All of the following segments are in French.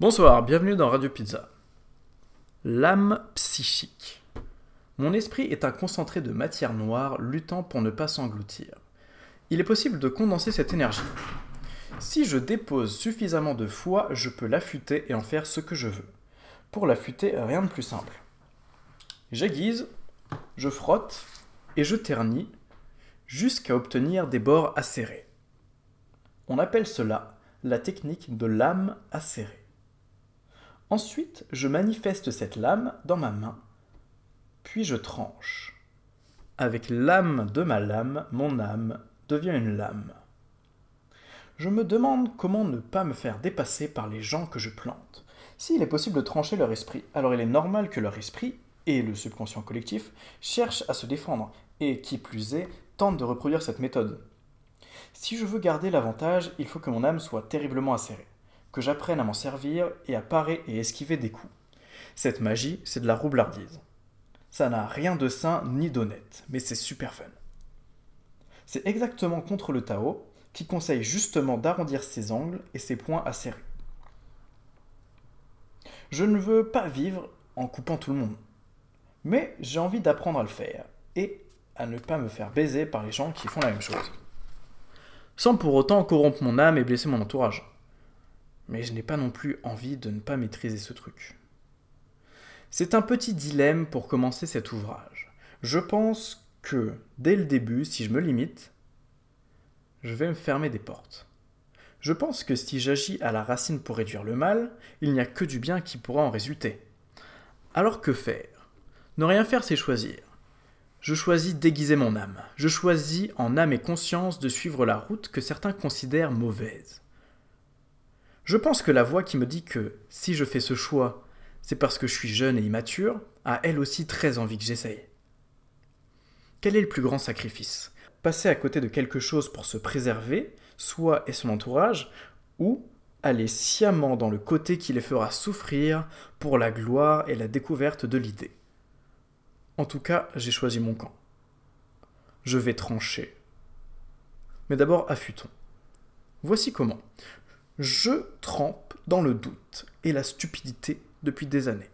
Bonsoir, bienvenue dans Radio Pizza. L'âme psychique. Mon esprit est un concentré de matière noire luttant pour ne pas s'engloutir. Il est possible de condenser cette énergie. Si je dépose suffisamment de foi, je peux l'affûter et en faire ce que je veux. Pour l'affûter, rien de plus simple. J'aiguise, je frotte et je ternis jusqu'à obtenir des bords acérés. On appelle cela la technique de lame acérée. Ensuite, je manifeste cette lame dans ma main, puis je tranche. Avec l'âme de ma lame, mon âme devient une lame. Je me demande comment ne pas me faire dépasser par les gens que je plante. S'il est possible de trancher leur esprit, alors il est normal que leur esprit, et le subconscient collectif, cherchent à se défendre, et qui plus est, tentent de reproduire cette méthode. Si je veux garder l'avantage, il faut que mon âme soit terriblement acérée que j'apprenne à m'en servir et à parer et esquiver des coups. Cette magie, c'est de la roublardise. Ça n'a rien de sain ni d'honnête, mais c'est super fun. C'est exactement contre le Tao, qui conseille justement d'arrondir ses angles et ses points acérés. Je ne veux pas vivre en coupant tout le monde, mais j'ai envie d'apprendre à le faire et à ne pas me faire baiser par les gens qui font la même chose. Sans pour autant corrompre mon âme et blesser mon entourage mais je n'ai pas non plus envie de ne pas maîtriser ce truc. C'est un petit dilemme pour commencer cet ouvrage. Je pense que, dès le début, si je me limite, je vais me fermer des portes. Je pense que si j'agis à la racine pour réduire le mal, il n'y a que du bien qui pourra en résulter. Alors que faire? Ne rien faire, c'est choisir. Je choisis d'aiguiser mon âme. Je choisis en âme et conscience de suivre la route que certains considèrent mauvaise. Je pense que la voix qui me dit que si je fais ce choix, c'est parce que je suis jeune et immature, a elle aussi très envie que j'essaye. Quel est le plus grand sacrifice? Passer à côté de quelque chose pour se préserver, soi et son entourage, ou aller sciemment dans le côté qui les fera souffrir pour la gloire et la découverte de l'idée? En tout cas, j'ai choisi mon camp. Je vais trancher. Mais d'abord, affûtons. Voici comment. Je trempe dans le doute et la stupidité depuis des années.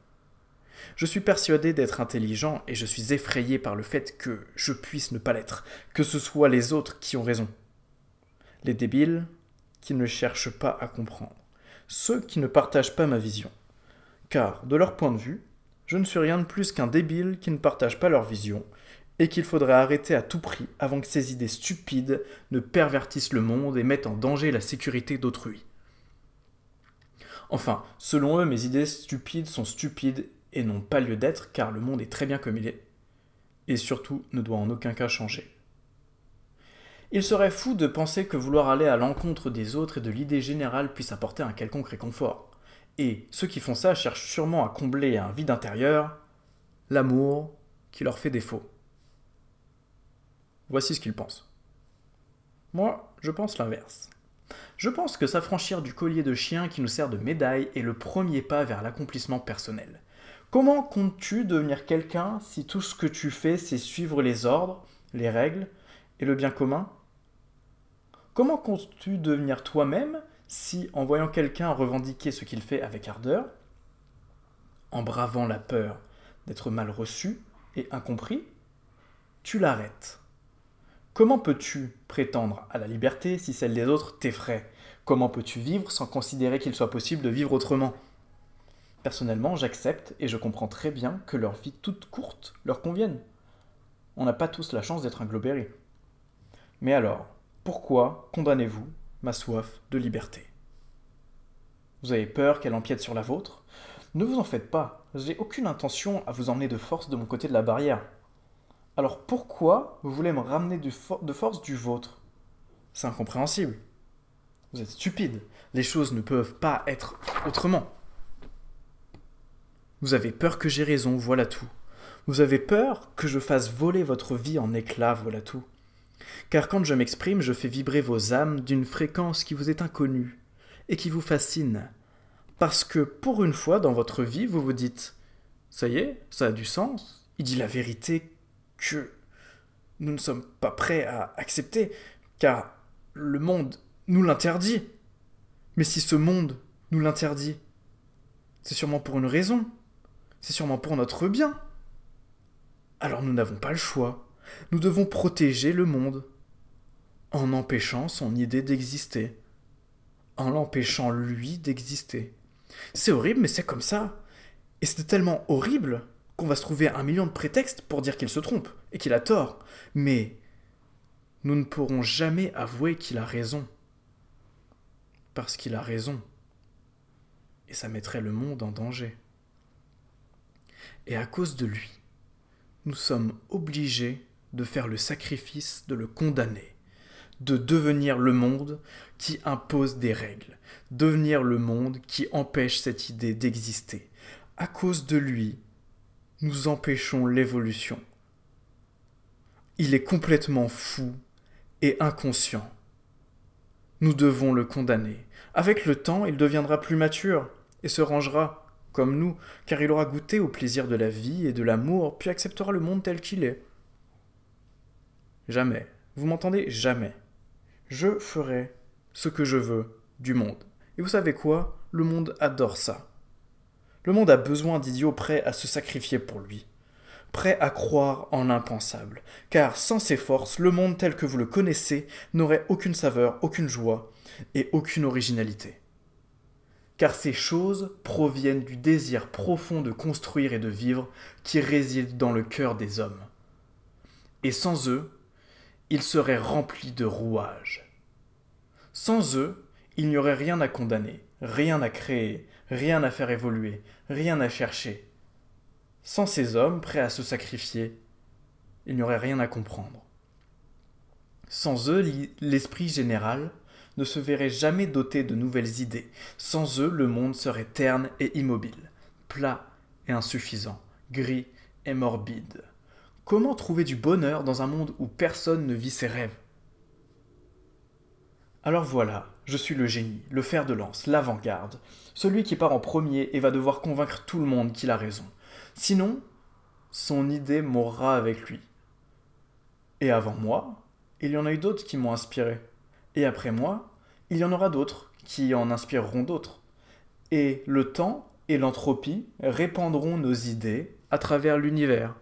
Je suis persuadé d'être intelligent et je suis effrayé par le fait que je puisse ne pas l'être, que ce soit les autres qui ont raison. Les débiles qui ne cherchent pas à comprendre, ceux qui ne partagent pas ma vision. Car, de leur point de vue, je ne suis rien de plus qu'un débile qui ne partage pas leur vision et qu'il faudrait arrêter à tout prix avant que ces idées stupides ne pervertissent le monde et mettent en danger la sécurité d'autrui. Enfin, selon eux, mes idées stupides sont stupides et n'ont pas lieu d'être car le monde est très bien comme il est, et surtout ne doit en aucun cas changer. Il serait fou de penser que vouloir aller à l'encontre des autres et de l'idée générale puisse apporter un quelconque réconfort. Et ceux qui font ça cherchent sûrement à combler un vide intérieur, l'amour qui leur fait défaut. Voici ce qu'ils pensent. Moi, je pense l'inverse. Je pense que s'affranchir du collier de chien qui nous sert de médaille est le premier pas vers l'accomplissement personnel. Comment comptes-tu devenir quelqu'un si tout ce que tu fais c'est suivre les ordres, les règles et le bien commun? Comment comptes-tu devenir toi-même si, en voyant quelqu'un revendiquer ce qu'il fait avec ardeur, en bravant la peur d'être mal reçu et incompris, tu l'arrêtes? Comment peux-tu prétendre à la liberté si celle des autres t'effraie? Comment peux-tu vivre sans considérer qu'il soit possible de vivre autrement? Personnellement, j'accepte et je comprends très bien que leur vie toute courte leur convienne. On n'a pas tous la chance d'être un. Mais alors, pourquoi condamnez-vous ma soif de liberté? Vous avez peur qu'elle empiète sur la vôtre? Ne vous en faites pas, j'ai aucune intention à vous emmener de force de mon côté de la barrière. Alors pourquoi vous voulez me ramener de force du vôtre? C'est incompréhensible. Vous êtes stupide. Les choses ne peuvent pas être autrement. Vous avez peur que j'ai raison, voilà tout. Vous avez peur que je fasse voler votre vie en éclats, voilà tout. Car quand je m'exprime, je fais vibrer vos âmes d'une fréquence qui vous est inconnue et qui vous fascine. Parce que pour une fois dans votre vie, vous vous dites Ça y est, ça a du sens, il dit la vérité que nous ne sommes pas prêts à accepter, car le monde nous l'interdit. Mais si ce monde nous l'interdit, C'est sûrement pour une raison. C'est sûrement pour notre bien. Alors nous n'avons pas le choix. Nous devons protéger le monde en empêchant son idée d'exister, en l'empêchant lui d'exister. C'est horrible, mais c'est comme ça. Et c'est tellement horrible qu'on va se trouver un million de prétextes pour dire qu'il se trompe et qu'il a tort. Mais nous ne pourrons jamais avouer qu'il a raison. Parce qu'il a raison. Et ça mettrait le monde en danger. Et à cause de lui, nous sommes obligés de faire le sacrifice de le condamner, de devenir le monde qui impose des règles, devenir le monde qui empêche cette idée d'exister. À cause de lui, nous empêchons l'évolution. Il est complètement fou et inconscient. Nous devons le condamner. Avec le temps, il deviendra plus mature et se rangera, comme nous, car il aura goûté au plaisir de la vie et de l'amour, puis acceptera le monde tel qu'il est. Jamais. Vous m'entendez? Jamais. Je ferai ce que je veux du monde. Et vous savez quoi? Le monde adore ça. Le monde a besoin d'idiots prêts à se sacrifier pour lui, prêts à croire en l'impensable, car sans ces forces, le monde tel que vous le connaissez n'aurait aucune saveur, aucune joie et aucune originalité. Car ces choses proviennent du désir profond de construire et de vivre qui réside dans le cœur des hommes. Et sans eux, il serait rempli de rouages. Sans eux, il n'y aurait rien à condamner, rien à créer, rien à faire évoluer, rien à chercher. Sans ces hommes prêts à se sacrifier, il n'y aurait rien à comprendre. Sans eux, l'esprit général ne se verrait jamais doté de nouvelles idées. Sans eux, le monde serait terne et immobile, plat et insuffisant, gris et morbide. Comment trouver du bonheur dans un monde où personne ne vit ses rêves? Alors voilà, je suis le génie, le fer de lance, l'avant-garde, celui qui part en premier et va devoir convaincre tout le monde qu'il a raison. Sinon, son idée mourra avec lui. Et avant moi, il y en a eu d'autres qui m'ont inspiré. Et après moi, il y en aura d'autres qui en inspireront d'autres. Et le temps et l'entropie répandront nos idées à travers l'univers.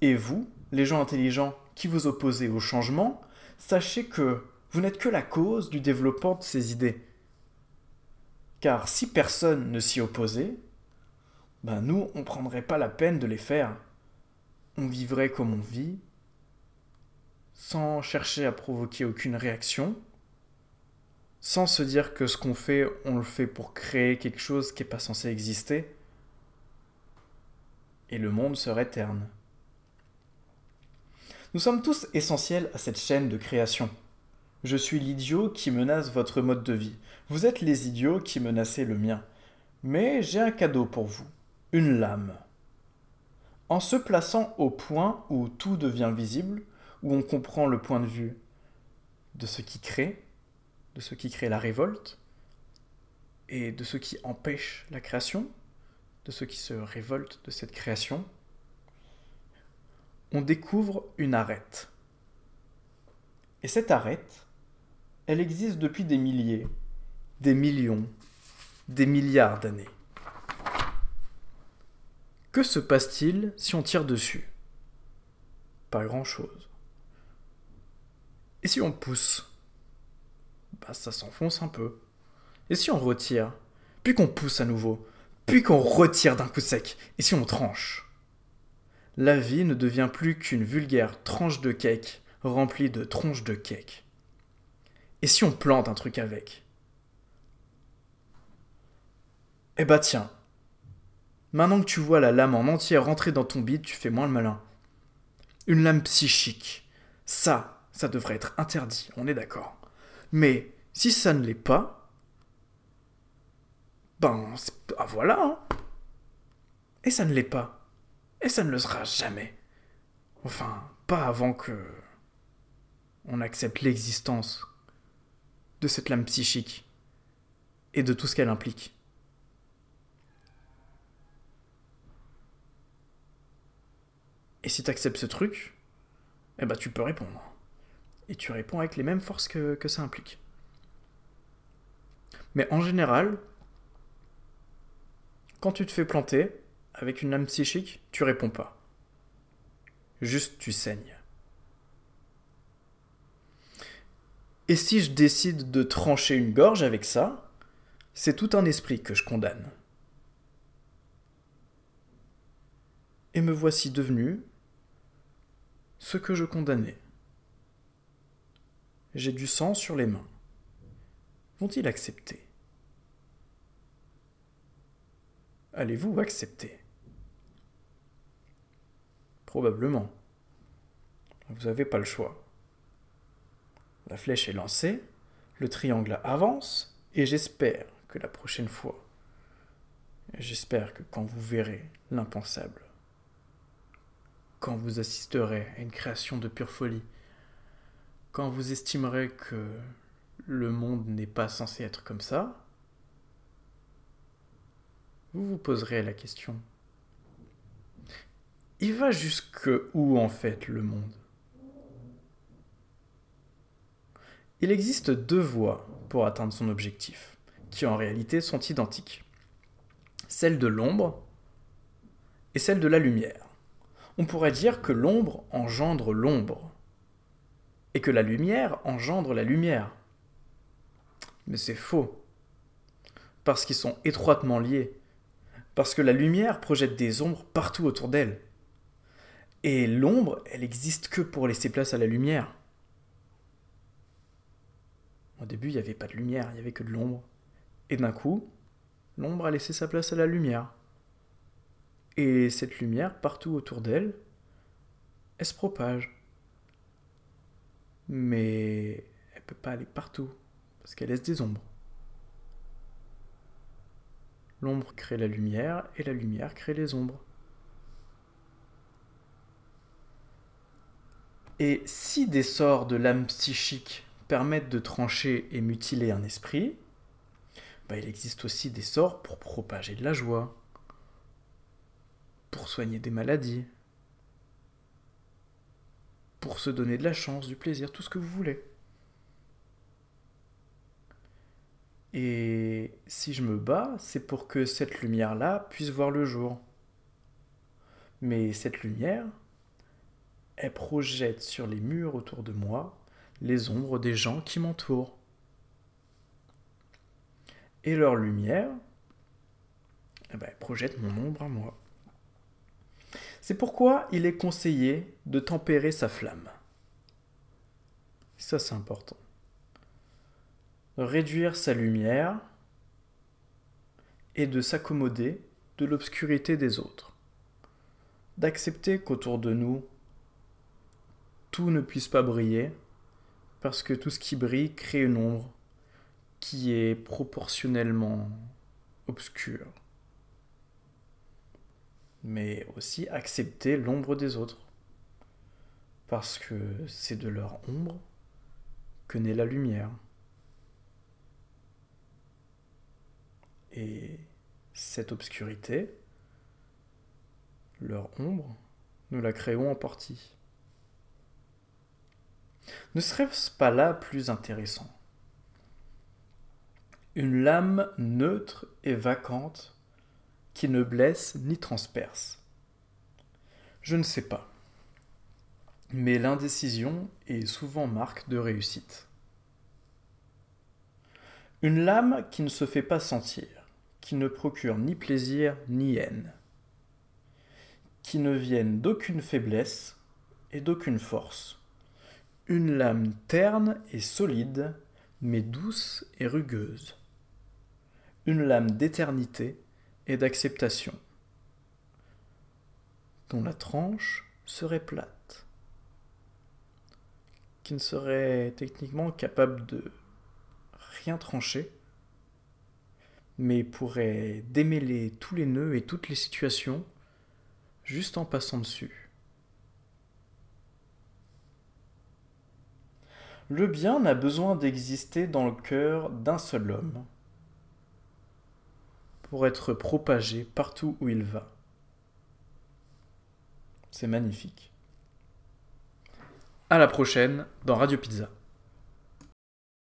Et vous, les gens intelligents qui vous opposez au changement, sachez que vous n'êtes que la cause du développement de ces idées. Car si personne ne s'y opposait, ben nous, on ne prendrait pas la peine de les faire. On vivrait comme on vit, sans chercher à provoquer aucune réaction, sans se dire que ce qu'on fait, on le fait pour créer quelque chose qui n'est pas censé exister, et le monde serait terne. Nous sommes tous essentiels à cette chaîne de création. Je suis l'idiot qui menace votre mode de vie. Vous êtes les idiots qui menacez le mien. Mais j'ai un cadeau pour vous. Une lame. En se plaçant au point où tout devient visible, où on comprend le point de vue de ce qui crée, de ce qui crée la révolte, et de ce qui empêche la création, de ceux qui se révoltent de cette création, on découvre une arête. Et cette arête, elle existe depuis des milliers, des millions, des milliards d'années. Que se passe-t-il si on tire dessus? Pas grand-chose. Et si on pousse? Bah ça s'enfonce un peu. Et si on retire? Puis qu'on pousse à nouveau Puis qu'on retire d'un coup sec Et si on tranche? La vie ne devient plus qu'une vulgaire tranche de cake remplie de tronches de cake. Et si on plante un truc avec? Eh bah tiens, maintenant que tu vois la lame en entier rentrer dans ton bide, tu fais moins le malin. Une lame psychique, ça, ça devrait être interdit, on est d'accord. Mais si ça ne l'est pas, ben, ah voilà. Hein. Et ça ne l'est pas. Et ça ne le sera jamais. Enfin, pas avant que on accepte l'existence de cette lame psychique et de tout ce qu'elle implique. Et si tu acceptes ce truc, eh ben tu peux répondre. Et tu réponds avec les mêmes forces que, que ça implique. Mais en général, Quand tu te fais planter avec une lame psychique, tu réponds pas. Juste tu saignes. Et si je décide de trancher une gorge avec ça, c'est tout un esprit que je condamne. Et me voici devenu ce que je condamnais. J'ai du sang sur les mains. Vont-ils accepter? Allez-vous accepter? Probablement. Vous n'avez pas le choix. La flèche est lancée, le triangle avance, et j'espère que la prochaine fois, j'espère que quand vous verrez l'impensable, quand vous assisterez à une création de pure folie, quand vous estimerez que le monde n'est pas censé être comme ça, vous vous poserez la question. Il va jusque où en fait le monde? Il existe deux voies pour atteindre son objectif, qui en réalité sont identiques. Celle de l'ombre et celle de la lumière. On pourrait dire que l'ombre engendre l'ombre, et que la lumière engendre la lumière. Mais c'est faux, parce qu'ils sont étroitement liés, parce que la lumière projette des ombres partout autour d'elle. Et l'ombre, elle existe que pour laisser place à la lumière. Au début, il n'y avait pas de lumière, il n'y avait que de l'ombre. Et d'un coup, l'ombre a laissé sa place à la lumière. Et cette lumière, partout autour d'elle, elle se propage. Mais elle ne peut pas aller partout, parce qu'elle laisse des ombres. L'ombre crée la lumière, et la lumière crée les ombres. Et si des sorts de l'âme psychique permettent de trancher et mutiler un esprit, bah, il existe aussi des sorts pour propager de la joie, pour soigner des maladies, pour se donner de la chance, du plaisir, tout ce que vous voulez. Et si je me bats, c'est pour que cette lumière-là puisse voir le jour. Mais cette lumière, elle projette sur les murs autour de moi les ombres des gens qui m'entourent. Et leur lumière eh ben, projette mon ombre à moi. C'est pourquoi il est conseillé de tempérer sa flamme. Ça, c'est important. Réduire sa lumière et de s'accommoder de l'obscurité des autres. D'accepter qu'autour de nous, tout ne puisse pas briller parce que tout ce qui brille crée une ombre qui est proportionnellement obscure. Mais aussi accepter l'ombre des autres, parce que c'est de leur ombre que naît la lumière. Et cette obscurité, leur ombre, nous la créons en partie. Ne serait-ce pas là plus intéressant? Une lame neutre et vacante qui ne blesse ni transperce. Je ne sais pas. Mais l'indécision est souvent marque de réussite. Une lame qui ne se fait pas sentir, qui ne procure ni plaisir ni haine, qui ne vienne d'aucune faiblesse et d'aucune force une lame terne et solide, mais douce et rugueuse. Une lame d'éternité et d'acceptation, dont la tranche serait plate, qui ne serait techniquement capable de rien trancher, mais pourrait démêler tous les nœuds et toutes les situations juste en passant dessus. Le bien n'a besoin d'exister dans le cœur d'un seul homme pour être propagé partout où il va. C'est magnifique. À la prochaine dans Radio Pizza.